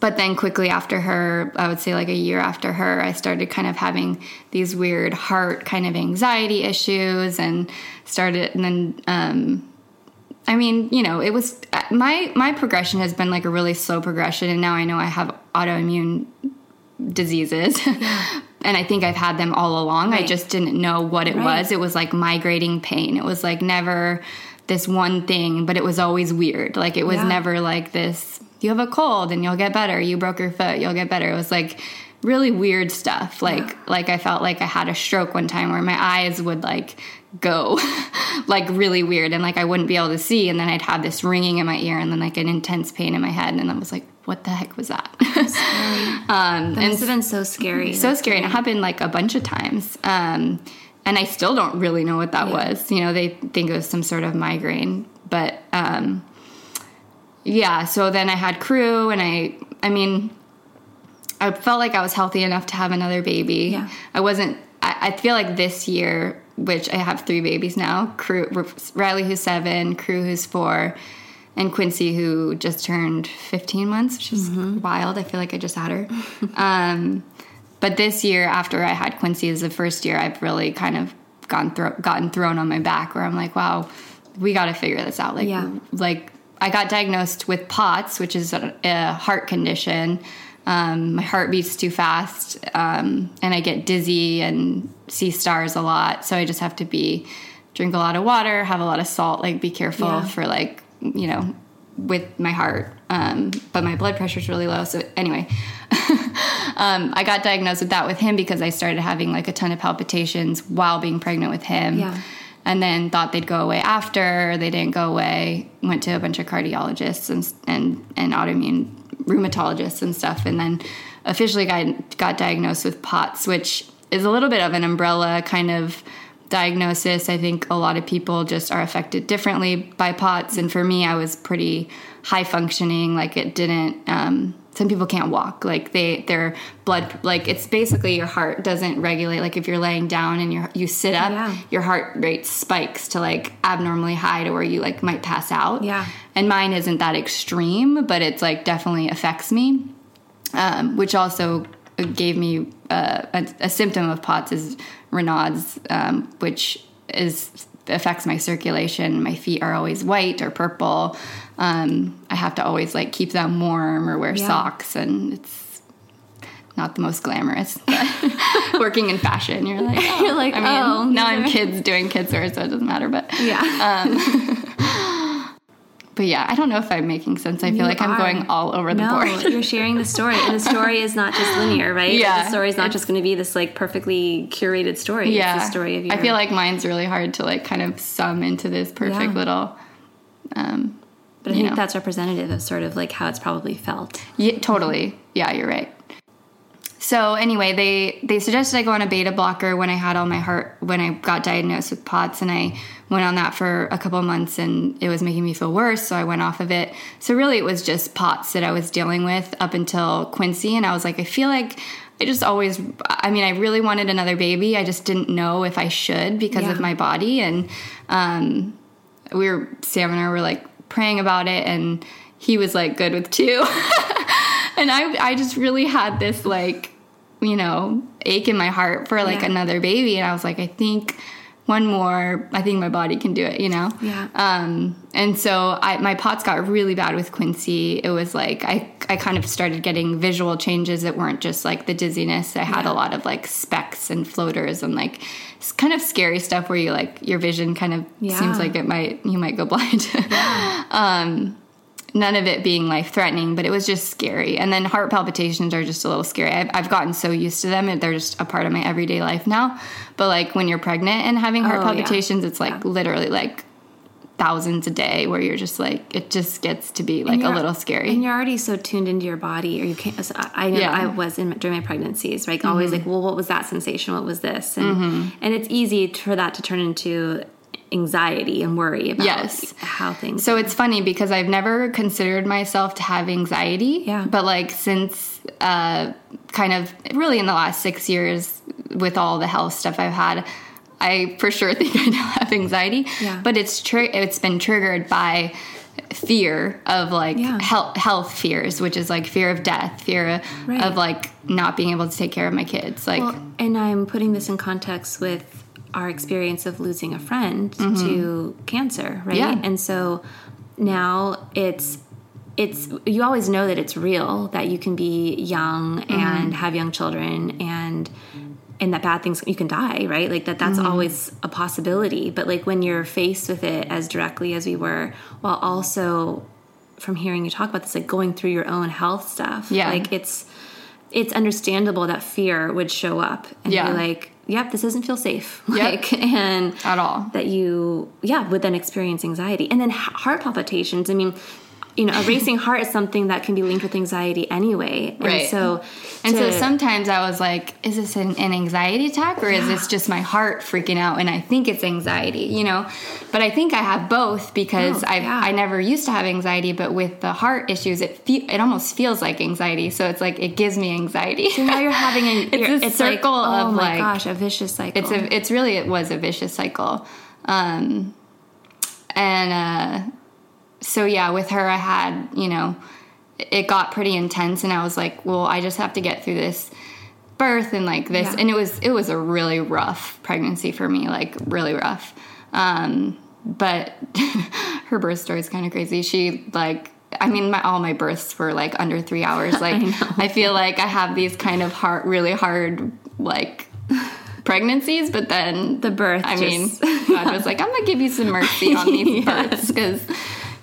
but then quickly after her, I would say like a year after her, I started kind of having these weird heart kind of anxiety issues and started, and then, um, I mean, you know, it was my my progression has been like a really slow progression, and now I know I have autoimmune diseases. and I think I've had them all along. Right. I just didn't know what it Right. was. It was like migrating pain. It was like never this one thing, but it was always weird. Like it was Yeah. never like this you have a cold and you'll get better. You broke your foot, you'll get better. It was like really weird stuff. Like like I felt like I had a stroke one time where my eyes would like go like really weird and like I wouldn't be able to see and then I'd have this ringing in my ear and then like an intense pain in my head and I was like what the heck was that? um That and must have been so scary. so scary and it happened like a bunch of times um, and i still don't really know what that was you know they think it was some sort of migraine but um, yeah so then i had Cru and i i mean i felt like i was healthy enough to have another baby Yeah. i wasn't I, I feel like this year which i have three babies now Cru Rylee who's seven Cru who's four and Quincy, who just turned 15 months, which is wild. I feel like I just had her. um, but this year, after I had Quincy as the first year, I've really kind of gone thro- gotten thrown on my back, where I'm like, wow, we got to figure this out. Like, Yeah. like I got diagnosed with POTS, which is a, a heart condition. Um, my heart beats too fast, um, and I get dizzy and see stars a lot. So I just have to be drink a lot of water, have a lot of salt, like be careful Yeah. for like you know with my heart. Um, but my blood pressure is really low. So anyway, um, I got diagnosed with that with him because I started having like a ton of palpitations while being pregnant with him. Yeah. And then thought they'd go away after. They didn't go away. Went to a bunch of cardiologists and and, and autoimmune rheumatologists and stuff. And then officially got got diagnosed with POTS, which is a little bit of an umbrella kind of diagnosis. I think a lot of people just are affected differently by POTS, and for me, I was pretty high functioning. Like it didn't. Um, some people can't walk. Like they, their blood, like it's basically your heart doesn't regulate. Like if you're laying down and you you sit up, Yeah. your heart rate spikes to like abnormally high to where you like might pass out. Yeah. And mine isn't that extreme, but it's like definitely affects me um, which also gave me uh, a, a symptom of POTS is Raynaud's, um, which is affects my circulation. My feet are always white or purple. Um, I have to always like keep them warm or wear Yeah. socks, and it's not the most glamorous. But working in fashion, you're like, oh. You're like, I mean, oh, now I'm kids doing kids wear, so it doesn't matter. But yeah. but yeah, I don't know if I'm making sense. I feel You like I'm going all over the no, board. you're sharing the story, and the story is not just linear, right? Yeah, the story is not just going to be this like perfectly curated story. yeah it's the story of your. i feel like mine's really hard to like kind of sum into this perfect Yeah. little um but I think know. that's representative of sort of like how it's probably felt. yeah, totally yeah you're right so anyway they they suggested i go on a beta blocker when i had all my heart when i got diagnosed with pots and i went on that for a couple of months and it was making me feel worse so i went off of it so really it was just pots that i was dealing with up until quincy and i was like i feel like I just always, I mean, I really wanted another baby. I just didn't know if I should because Yeah. of my body. And um, we were, Sam and I were like praying about it, and he was like good with two. and I, I just really had this like, you know, ache in my heart for like Yeah. another baby. And I was like, I think one more, I think my body can do it, you know? Yeah. Um, and so I, my POTS got really bad with Quincy. It was like I, I kind of started getting visual changes that weren't just like the dizziness. I had a lot of like specks and floaters and like kind of scary stuff where you like your vision kind of Yeah. seems like it might you might go blind. um, none of it being life threatening, but it was just scary. And then heart palpitations are just a little scary. I've, I've gotten so used to them; they're just a part of my everyday life now. But like when you're pregnant and having heart Oh, yeah. palpitations, it's like Yeah. literally like thousands a day where you're just like it just gets to be like a little scary. And you're already so tuned into your body, or you can't. so I I know Yeah. Mm-hmm. I was in during my pregnancies, right? Always like, well, what was that sensation? What was this? And and it's easy for that to turn into anxiety and worry about Yes. how things. So it's funny because I've never considered myself to have anxiety. Yeah. But like since uh, kind of really in the last six years with all the health stuff I've had, I for sure think I now have anxiety. Yeah. But it's tri- it's been triggered by fear of like Yeah. health health fears, which is like fear of death, fear Right. of like not being able to take care of my kids. Like Well, and I'm putting this in context with our experience of losing a friend mm-hmm. to cancer, right? Yeah. And so now it's it's you always know that it's real that you can be young mm-hmm. and have young children and and that bad things you can die right like that that's mm-hmm. always a possibility but like when you're faced with it as directly as we were while also from hearing you talk about this like going through your own health stuff Yeah. like it's it's understandable that fear would show up and Yeah. be like yep this doesn't feel safe Yep. like and At all. that you yeah would then experience anxiety and then heart palpitations i mean you know a racing heart is something that can be linked with anxiety anyway and Right. so And so sometimes I was like, is this an, an anxiety attack or is this just my heart freaking out and I think it's anxiety, you know? But I think I have both because Oh, I yeah. I never used to have anxiety, but with the heart issues, it fe- it almost feels like anxiety. So it's like it gives me anxiety. so now you're having a It's a circle like, oh of, my like- gosh a vicious cycle it's a it's really it was a vicious cycle um and uh so yeah with her i had you know it got pretty intense and i was like well i just have to get through this birth and like this Yeah. and it was it was a really rough pregnancy for me like really rough um but her birth story is kind of crazy she like I mean, my, all my births were like under three hours. Like, I, feel like I have these kind of hard, really hard, like pregnancies, but then The birth I mean, just- God was like, I'm gonna give you some mercy on these births because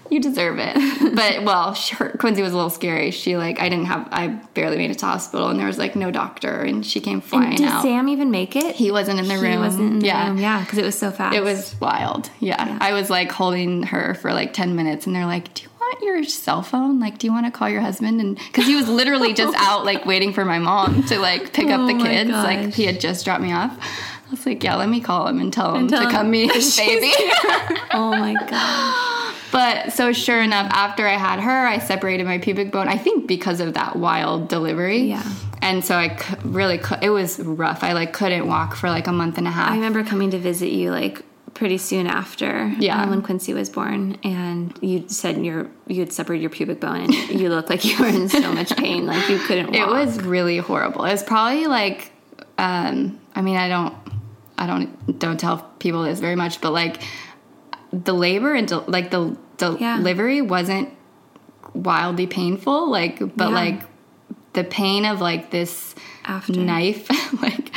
you deserve it. But well, she, her, Quincy was a little scary. She like, I didn't have, I barely made it to hospital, and there was like no doctor, and she came flying and did out. sam even make it he wasn't in the room. wasn't in the yeah. room yeah because it was so fast It was wild. Yeah. I was like holding her for like 10 minutes and they're like, Do you want your cell phone? Like, do you want to call your husband? And because he was literally just out like waiting for my mom to like pick up Oh the my kids. Like, he had just dropped me off. I was like, Yeah, let me call him and tell him tell to him come meet his baby. oh my god But so sure enough, after I had her, I separated my pubic bone. I think because of that wild delivery. Yeah. And so I really, it was rough. I like couldn't walk for like a month and a half. i remember coming to visit you like pretty soon after Yeah. um, when quincy was born and you said your you had separated your pubic bone and you looked like you were in so much pain like you couldn't walk. It was really horrible. It was probably like, um, I mean, I don't, I don't, don't tell people this very much, but like the labor and like the Yeah. delivery wasn't wildly painful. Like, but Yeah. like the pain of like this After. knife, like,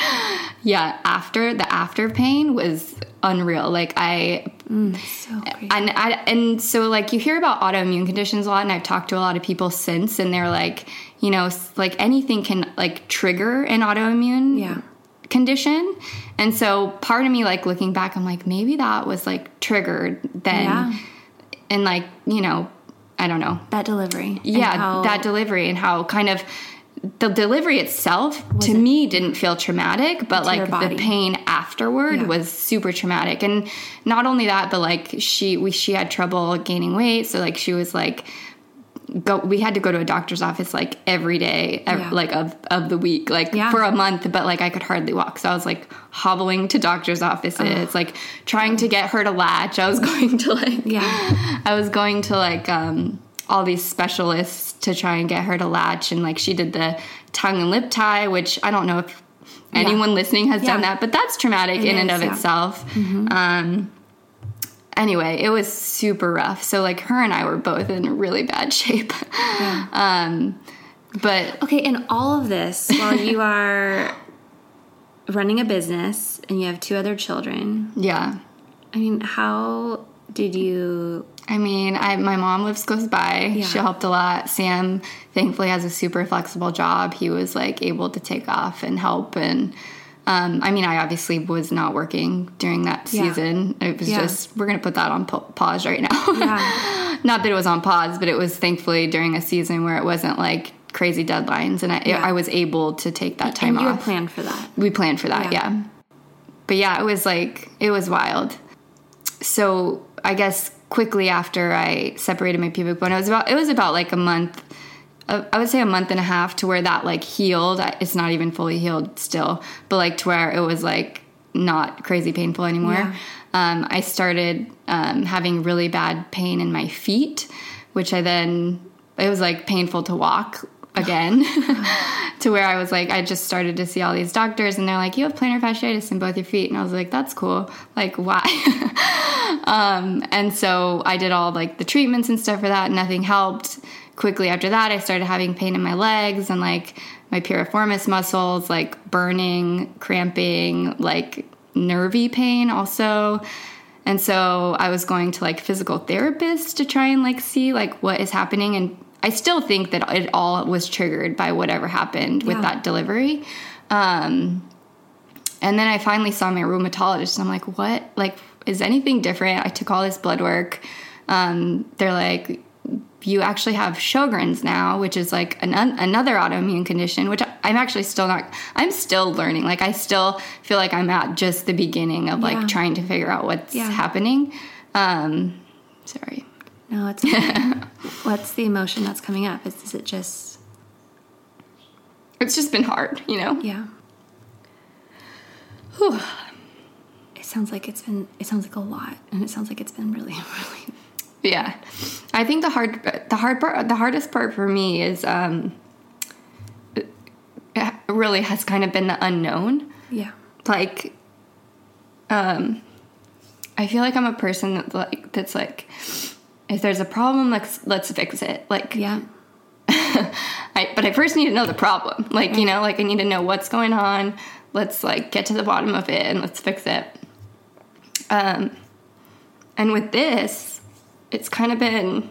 yeah, after the after pain was unreal. Like I mm, so crazy. and I, and so like you hear about autoimmune conditions a lot and I've talked to a lot of people since and they're like you know like anything can like trigger an autoimmune Yeah. Condition. And so part of me like looking back I'm like maybe that was like triggered then. Yeah. and like you know I don't know. That delivery yeah how- that delivery and how kind of the delivery itself to me didn't feel traumatic but like the pain afterward Yeah. was super traumatic. And not only that but like she we she had trouble gaining weight. So like she was like go we had to go to a doctor's office like every day ev- Yeah. like of of the week like Yeah. for a month but like I could hardly walk so I was like hobbling to doctor's offices like trying to get her to latch I was going to like Yeah. I was going to like um, all these specialists to try and get her to latch, and like she did the tongue and lip tie, which I don't know if anyone listening has done that, but that's traumatic It in and is, of yeah. itself. Um, anyway, it was super rough. So like her and I were both in really bad shape. um, but Okay, in all of this, while you are running a business and you have two other children, yeah. I mean, how did you? I mean, I my mom lives close by. Yeah. She helped a lot. Sam thankfully has a super flexible job. He was like able to take off and help and um, I mean, I obviously was not working during that Yeah. season. It was Yeah. just we're gonna put that on pause right now. Yeah. not that it was on pause, but it was thankfully during a season where it wasn't like crazy deadlines, and I, Yeah. I was able to take that time and you off. had planned for that. We planned for that, Yeah. yeah. But yeah, it was like it was wild. So I guess quickly after I separated my pubic bone, it was about it was about like a month. Uh, I would say a month and a half to where that like healed. It's not even fully healed still, but like to where it was like not crazy painful anymore. Yeah. Um, I started um, having really bad pain in my feet, which I then it was like painful to walk again to where I was like, I just started to see all these doctors and they're like, you have plantar fasciitis in both your feet. And I was like, that's cool. Like, why? um, and so I did all like the treatments and stuff for that. Nothing helped. Quickly after that, I started having pain in my legs and like my piriformis muscles, like burning, cramping, like nervy pain also. And so I was going to like physical therapists to try and like see like what is happening and I still think that it all was triggered by whatever happened with that delivery. Um, and then I finally saw my rheumatologist. And I'm like, what? Like, is anything different? I took all this blood work. Um, they're like, you actually have Sjogren's now, which is like an, another autoimmune condition, which I'm actually still not, I'm still learning. Like, I still feel like I'm at just the beginning of Yeah. like trying to figure out what's Yeah. happening. Um, sorry. No, it's okay. What's the emotion that's coming up? Is, is it just, It's just been hard, you know? yeah? It sounds like it's been, it sounds like a lot. And it sounds like it's been really, really, Yeah, I think the hard the hard part the hardest part for me is um, really has kind of been the unknown. yeah. Like, um, I feel like I'm a person that like that's like, if there's a problem, let's let's fix it. Like, Yeah. I, but I first need to know the problem. Like, you know, like I need to know what's going on. Let's like get to the bottom of it and let's fix it. Um, and with this, it's kind of been,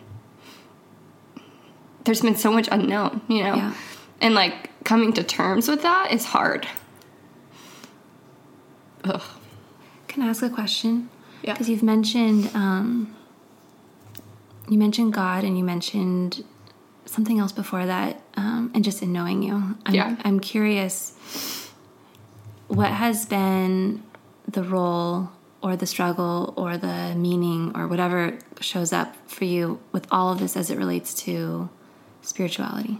there's been so much unknown, you know? Yeah. And like coming to terms with that is hard. Ugh. Can I ask a question? Yeah. Because you've mentioned, um, you mentioned God and you mentioned something else before that, um, and just in knowing you, I'm, Yeah. I'm curious. What has been the role or the struggle or the meaning or whatever shows up for you with all of this as it relates to spirituality?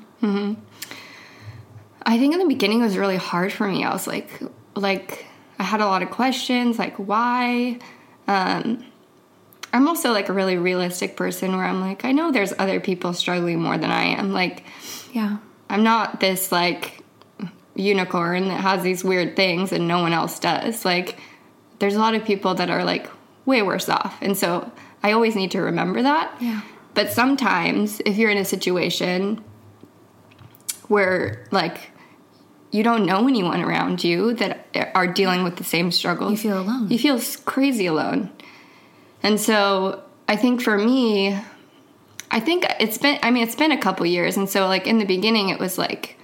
I think in the beginning it was really hard for me. I was like, like I had a lot of questions, like why. Um, I'm also like a really realistic person where I'm like, I know there's other people struggling more than I am. Like, Yeah. I'm not this like unicorn that has these weird things and no one else does. Like, there's a lot of people that are like way worse off, and so I always need to remember that. Yeah. But sometimes, if you're in a situation where like you don't know anyone around you that are dealing with the same struggles, You feel alone. You feel crazy alone. And so I think for me, I think it's been, I mean, it's been a couple years. And so, like, in the beginning, it was like,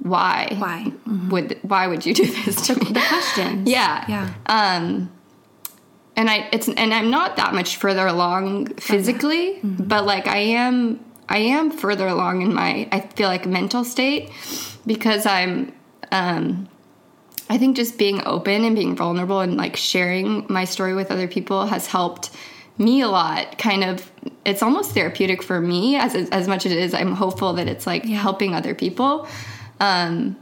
why? Why? Would, why would you do this to me? The questions. Yeah. Yeah. Um, and I it's and I'm not that much further along physically, Mm-hmm. but like I am I am further along in my I feel like mental state because I'm um I think just being open and being vulnerable and like sharing my story with other people has helped me a lot kind of it's almost therapeutic for me as as much as it is I'm hopeful that it's like Yeah. helping other people um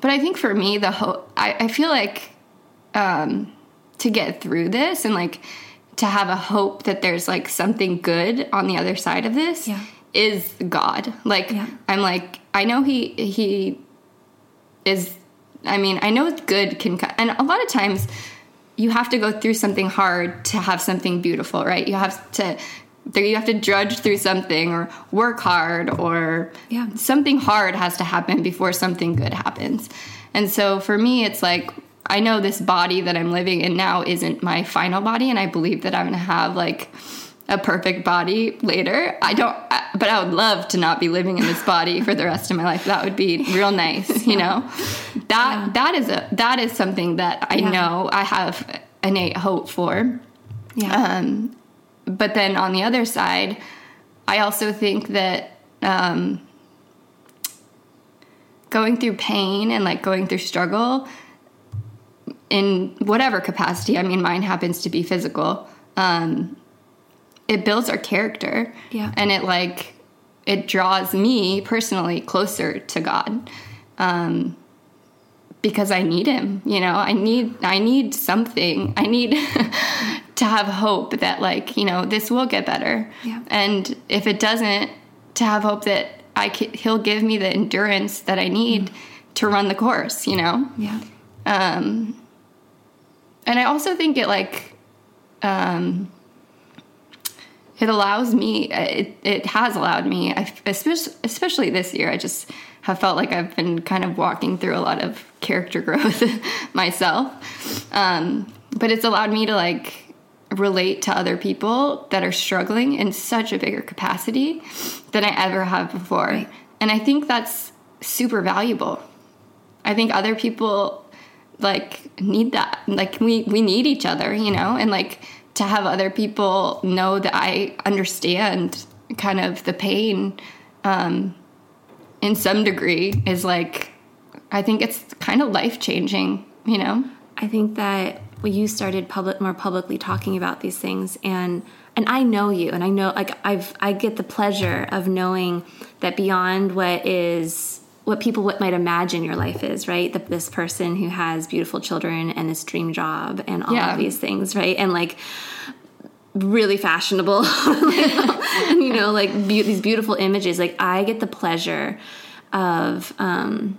but I think for me the hope I, I feel like um to get through this and like to have a hope that there's like something good on the other side of this Yeah. is God. Like Yeah. I'm like I know he he is I mean, I know good can co- and a lot of times you have to go through something hard to have something beautiful, right? You have to you have to drudge through something or work hard or Yeah. something hard has to happen before something good happens. And so for me, it's like I know this body that I'm living in now isn't my final body, and I believe that I'm gonna have like a perfect body later. I don't, I- but I would love to not be living in this body for the rest of my life. That would be real nice, you know. That that is a that is something that I Yeah. know I have innate hope for. Yeah. Um, but then on the other side, I also think that um, going through pain and like going through struggle in whatever capacity, I mean, mine happens to be physical, um, it builds our character. Yeah. And it like, it draws me personally closer to God. Um, because I need him, you know, I need, I need something. I need to have hope that like, you know, this will get better. Yeah. And if it doesn't, to have hope that I can, he'll give me the endurance that I need to run the course, you know? Yeah. Um, and I also think it like, um, it allows me, it, it has allowed me, I, especially, especially this year, I just have felt like I've been kind of walking through a lot of character growth myself. Um, but it's allowed me to like relate to other people that are struggling in such a bigger capacity than I ever have before. Right. And I think that's super valuable. I think other people like need that. Like we we need each other, you know, and like to have other people know that I understand kind of the pain um in some degree is like I think it's kind of life changing, you know. I think that you started public more publicly talking about these things and and I know you and I know like I've I get the pleasure of knowing that beyond what is what people what might imagine your life is, right? That this person who has beautiful children and this dream job and all Yeah. of these things, right? And like really fashionable and you know like be- these beautiful images like i get the pleasure of um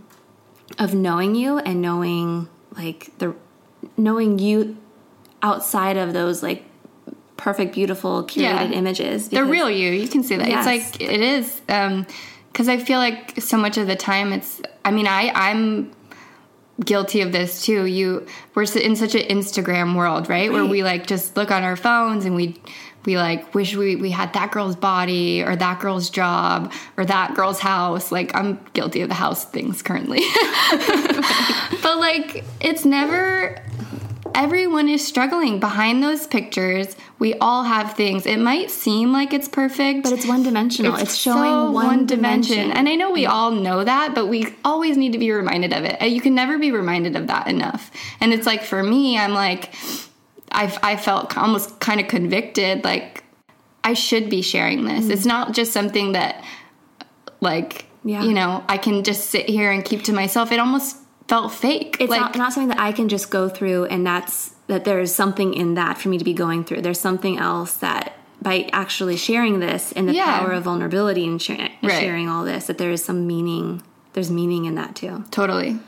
of knowing you and knowing like the knowing you outside of those like perfect beautiful curated Yeah. images the because- real you. You can see that. Yes. it's like it is um because i feel like so much of the time it's i mean i i'm guilty of this too. You we're in such an instagram world right, where we like just look on our phones and we we like wish we we had that girl's body or that girl's job or that girl's house. Like i'm guilty of the house things currently. But like it's never everyone is struggling behind those pictures. We all have things. It might seem like it's perfect but it's one dimensional it's, showing so one, dimension. and i know we all know that but we always need to be reminded of it. And you can never be reminded of that enough. And it's like for me i'm like i, I felt almost kind of convicted like i should be sharing this mm. it's not just something that like Yeah. you know i can just sit here and keep to myself it almost felt fake it's like not, not something that I can just go through and that's that there's something in that for me to be going through. There's something else that by actually sharing this and the Yeah. power of vulnerability and sharing, Right. sharing all this, that there is some meaning. There's meaning in that too. totally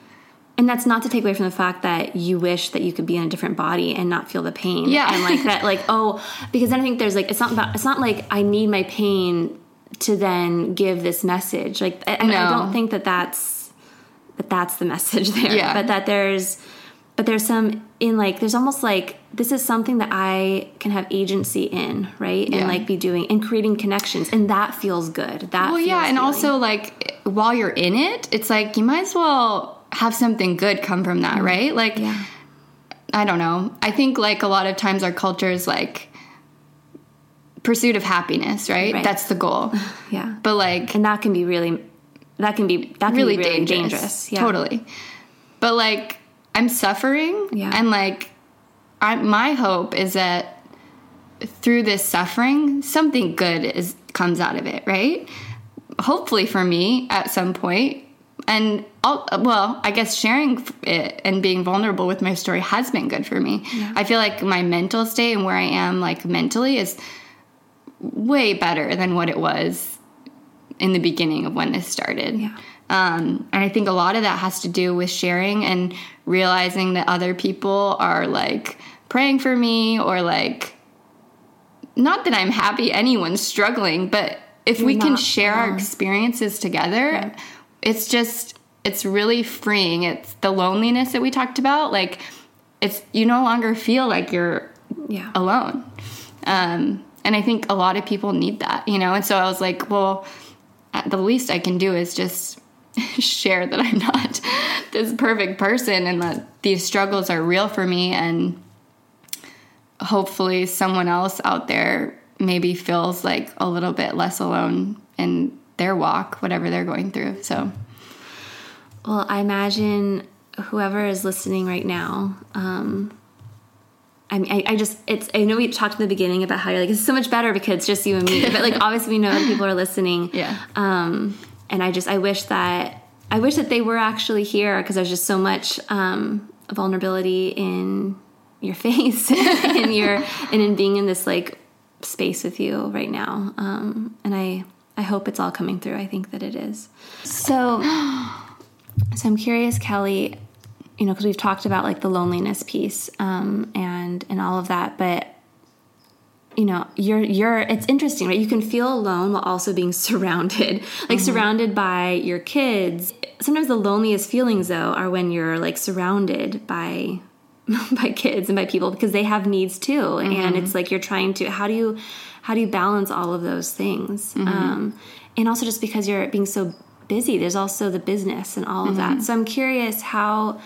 And that's not to take away from the fact that you wish that you could be in a different body and not feel the pain. Yeah. And like that, like, oh, because then I think there's like, it's not about, it's not like I need my pain to then give this message. Like, I, I don't think that that's, that that's the message there. Yeah. But that there's, but there's some in like, there's almost like, this is something that I can have agency in, right? And Yeah. like be doing and creating connections. And that feels good. That Well, yeah, and also like while you're in it, it's like you might as well have something good come from that, right? Like, Mm-hmm. yeah. I don't know. I think like a lot of times our culture is like pursuit of happiness, right? Right. That's the goal. Yeah. But like and that can be really, that can be, that can really, be really dangerous. dangerous. Yeah. Totally. But like I'm suffering Yeah. and like I my hope is that through this suffering something good is comes out of it, right? Hopefully for me at some point and I'll, well, I guess sharing it and being vulnerable with my story has been good for me. I feel like my mental state and where I am like mentally is way better than what it was in the beginning of when this started. Yeah. Um, and I think a lot of that has to do with sharing and realizing that other people are like praying for me or like, not that I'm happy anyone's struggling, but if we can share our experiences together, it's just, it's really freeing. It's the loneliness that we talked about. Like, it's, you no longer feel like you're Yeah. alone. Um, and I think a lot of people need that, you know? And so I was like, well, at the least I can do is just share that I'm not this perfect person and that these struggles are real for me. And hopefully someone else out there maybe feels like a little bit less alone in their walk, whatever they're going through. So, Well, I imagine whoever is listening right now, um, I mean, I, I just, it's, I know we talked in the beginning about how you're like, it's so much better because it's just you and me. But like, obviously, we know that people are listening. Yeah. Um, and I just, I wish that, I wish that they were actually here because there's just so much um, vulnerability in your face and your, and in being in this like space with you right now. Um, and I, I hope it's all coming through. I think that it is. So, so I'm curious, Kelli. You know, because we've talked about like the loneliness piece um, and and all of that, but you know you're you're it's interesting right you can feel alone while also being surrounded like mm-hmm. surrounded by your kids sometimes the loneliest feelings though are when you're like surrounded by by kids and by people because they have needs too mm-hmm. and it's like you're trying to how do you how do you balance all of those things? Mm-hmm. um, and also just because you're being so busy there's also the business and all of that. Mm-hmm. so i'm curious how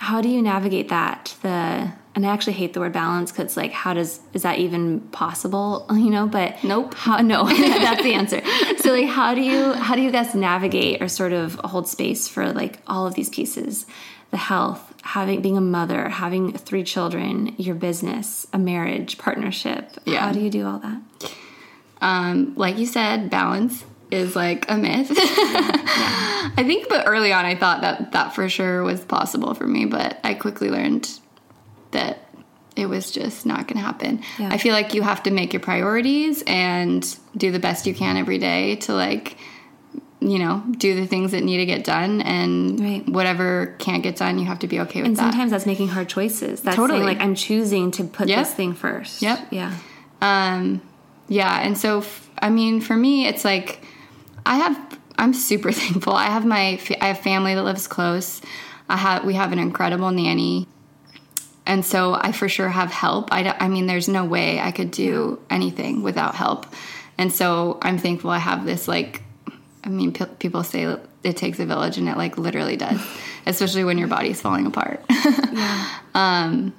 how do you navigate that? The and I actually hate the word balance because like how does is that even possible? You know but nope. how, no that's the answer. So like how do you how do you guys navigate or sort of hold space for like all of these pieces the health having being a mother having three children your business a marriage partnership yeah. how do you do all that um, like you said balance is like a myth. yeah. I think, but early on, I thought that that for sure was possible for me, but I quickly learned that it was just not going to happen. Yeah. I feel like you have to make your priorities and do the best you can every day to like you know, do the things that need to get done and right. whatever can't get done, you have to be okay with and that. And sometimes that's making hard choices. That's totally. Like I'm choosing to put yep. this thing first. Yep. Yeah. Um yeah, and so f- I mean, for me it's like I have I'm super thankful. I have my I have family that lives close. I have we have an incredible nanny and so I for sure have help. I, I mean, there's no way I could do anything without help. And so I'm thankful I have this, like, I mean, people say it takes a village, and it, like, literally does, especially when your body's falling apart. yeah. Um,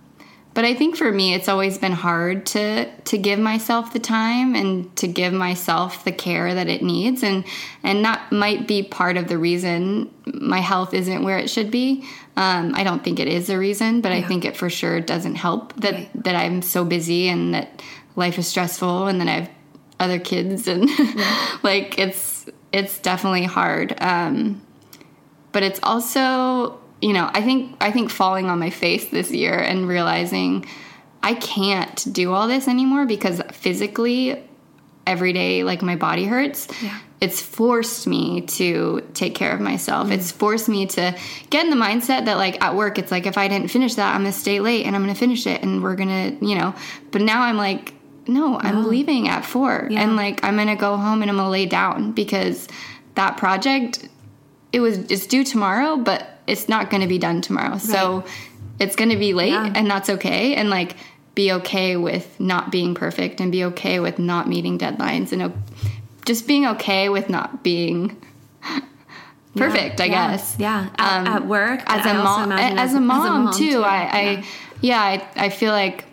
but I think for me, it's always been hard to to give myself the time and to give myself the care that it needs, and and that might be part of the reason my health isn't where it should be. Um, I don't think it is a reason, but yeah. I think it for sure doesn't help that right. that I'm so busy and that life is stressful, and then I have other kids, and yeah. like it's it's definitely hard. Um, but it's also you know, I think I think falling on my face this year and realizing I can't do all this anymore because physically every day like my body hurts. Yeah. It's forced me to take care of myself. Mm. It's forced me to get in the mindset that like at work it's like if I didn't finish that, I'm going to stay late and I'm going to finish it and we're going to, you know. But now I'm like no, I'm leaving at 4 yeah. and like I'm going to go home and I'm going to lay down because that project it was it's due tomorrow, but it's not going to be done tomorrow. Right. So it's going to be late yeah. and that's okay. And like be okay with not being perfect and be okay with not meeting deadlines and just being okay with not being perfect, yeah, I yeah, guess. Yeah. At, um, at work, as a, mom, as, as, a mom, as a mom, too. too. I, I, yeah, I, I feel like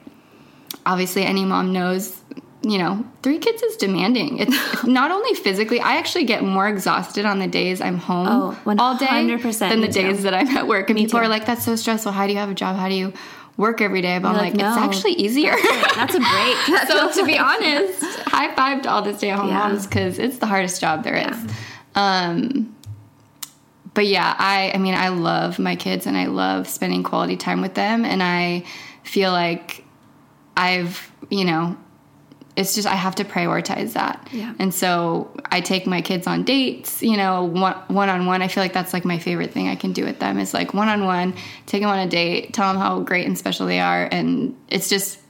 obviously any mom knows you know, three kids is demanding. It's not only physically, I actually get more exhausted on the days I'm home oh, all day than the days that I'm at work. And me people too. are like, that's so stressful. How do you have a job? How do you work every day? But I'm like, like no, it's actually easier. That's, a break. so to be honest, high five to all the stay at home yeah. moms because it's the hardest job there is. yeah. Um, but yeah, I, I mean, I love my kids and I love spending quality time with them. And I feel like I've, you know, it's just I have to prioritize that. Yeah. And so I take my kids on dates, you know, one on one. I feel like that's like my favorite thing I can do with them is like one on one, take them on a date, tell them how great and special they are, and it's just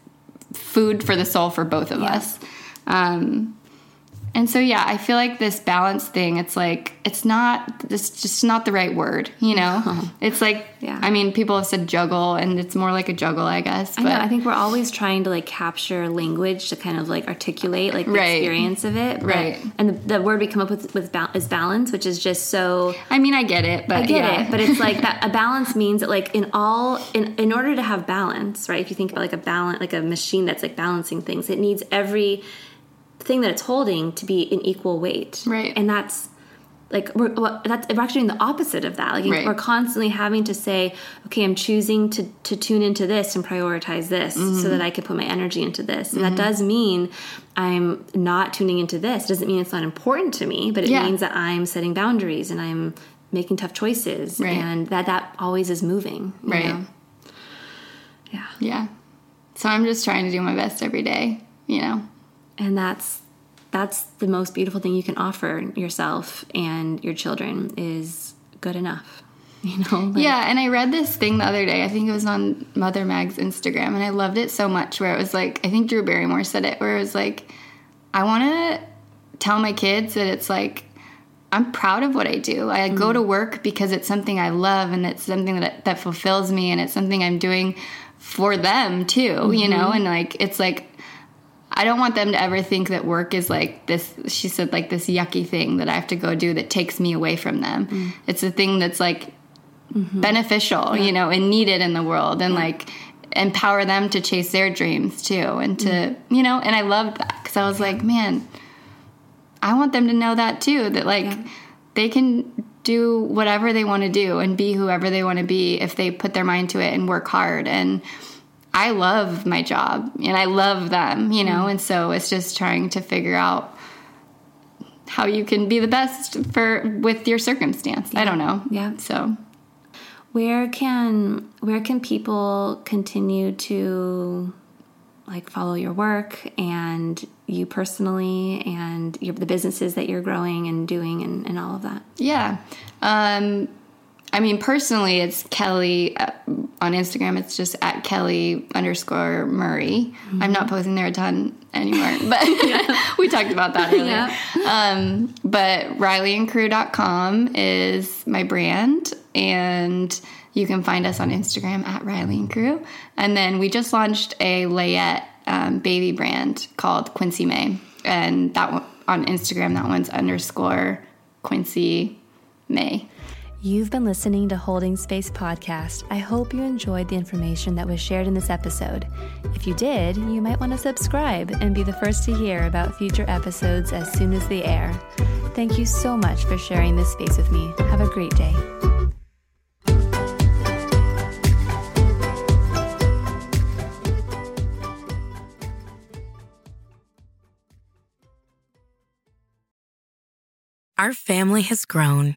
food for the soul for both of yeah. us. Um, and so yeah, I feel like this balance thing, it's like it's not it's just not the right word, you know? It's like yeah. I mean, people have said juggle and it's more like a juggle, I guess. But I know, I think we're always trying to like capture language to kind of like articulate like the right. experience of it. But, right. And the, the, word we come up with with ba- is balance, which is just so I mean, I get it, but I get yeah. it, but it's like that a balance means that like in all in in order to have balance, right? If you think about like a balance like a machine that's like balancing things, it needs every thing that it's holding to be an equal weight. Right. And that's like we're well, that's we're actually doing the opposite of that. Like right. we're constantly having to say, okay, I'm choosing to to tune into this and prioritize this mm-hmm. so that I can put my energy into this. And mm-hmm. that does mean I'm not tuning into this. It doesn't mean it's not important to me, but it yeah. means that I'm setting boundaries and I'm making tough choices right. and that that always is moving. right. Know? Yeah. Yeah. So I'm just trying to do my best every day, you know and that's that's the most beautiful thing you can offer yourself and your children is good enough. You know? Like, yeah, and I read this thing the other day. I think it was on Mother Mag's Instagram, and I loved it so much. Where it was like, I think Drew Barrymore said it, where it was like, I want to tell my kids that it's like I'm proud of what I do. I mm. go to work because it's something I love and it's something that that fulfills me and it's something I'm doing for them too, mm-hmm. you know? And like it's like I don't want them to ever think that work is like this she said like this yucky thing that I have to go do that takes me away from them. Mm. It's a thing that's like mm-hmm. beneficial, yeah. you know, and needed in the world and yeah. like empower them to chase their dreams too and to, mm. you know, and I loved that cuz I was like, man, I want them to know that too that like yeah. they can do whatever they want to do and be whoever they want to be if they put their mind to it and work hard and I love my job and I love them, you know, mm. and so it's just trying to figure out how you can be the best for with your circumstance. Yeah. I don't know. Yeah. So where can where can people continue to like follow your work and you personally and your, the businesses that you're growing and doing and, and all of that? Yeah. Um, I mean, personally, it's Kelli uh, on Instagram. It's just at Kelli underscore Murray. Mm-hmm. I'm not posting there a ton anymore, but we talked about that earlier. Yeah. Um, but RyleeandCru.com is my brand, and you can find us on Instagram at Rylee and Cru. And then we just launched a Layette um, baby brand called Quincy Mae, and that one on Instagram. That one's underscore Quincy Mae. You've been listening to Holding Space Podcast. I hope you enjoyed the information that was shared in this episode. If you did, you might want to subscribe and be the first to hear about future episodes as soon as they air. Thank you so much for sharing this space with me. Have a great day. Our family has grown.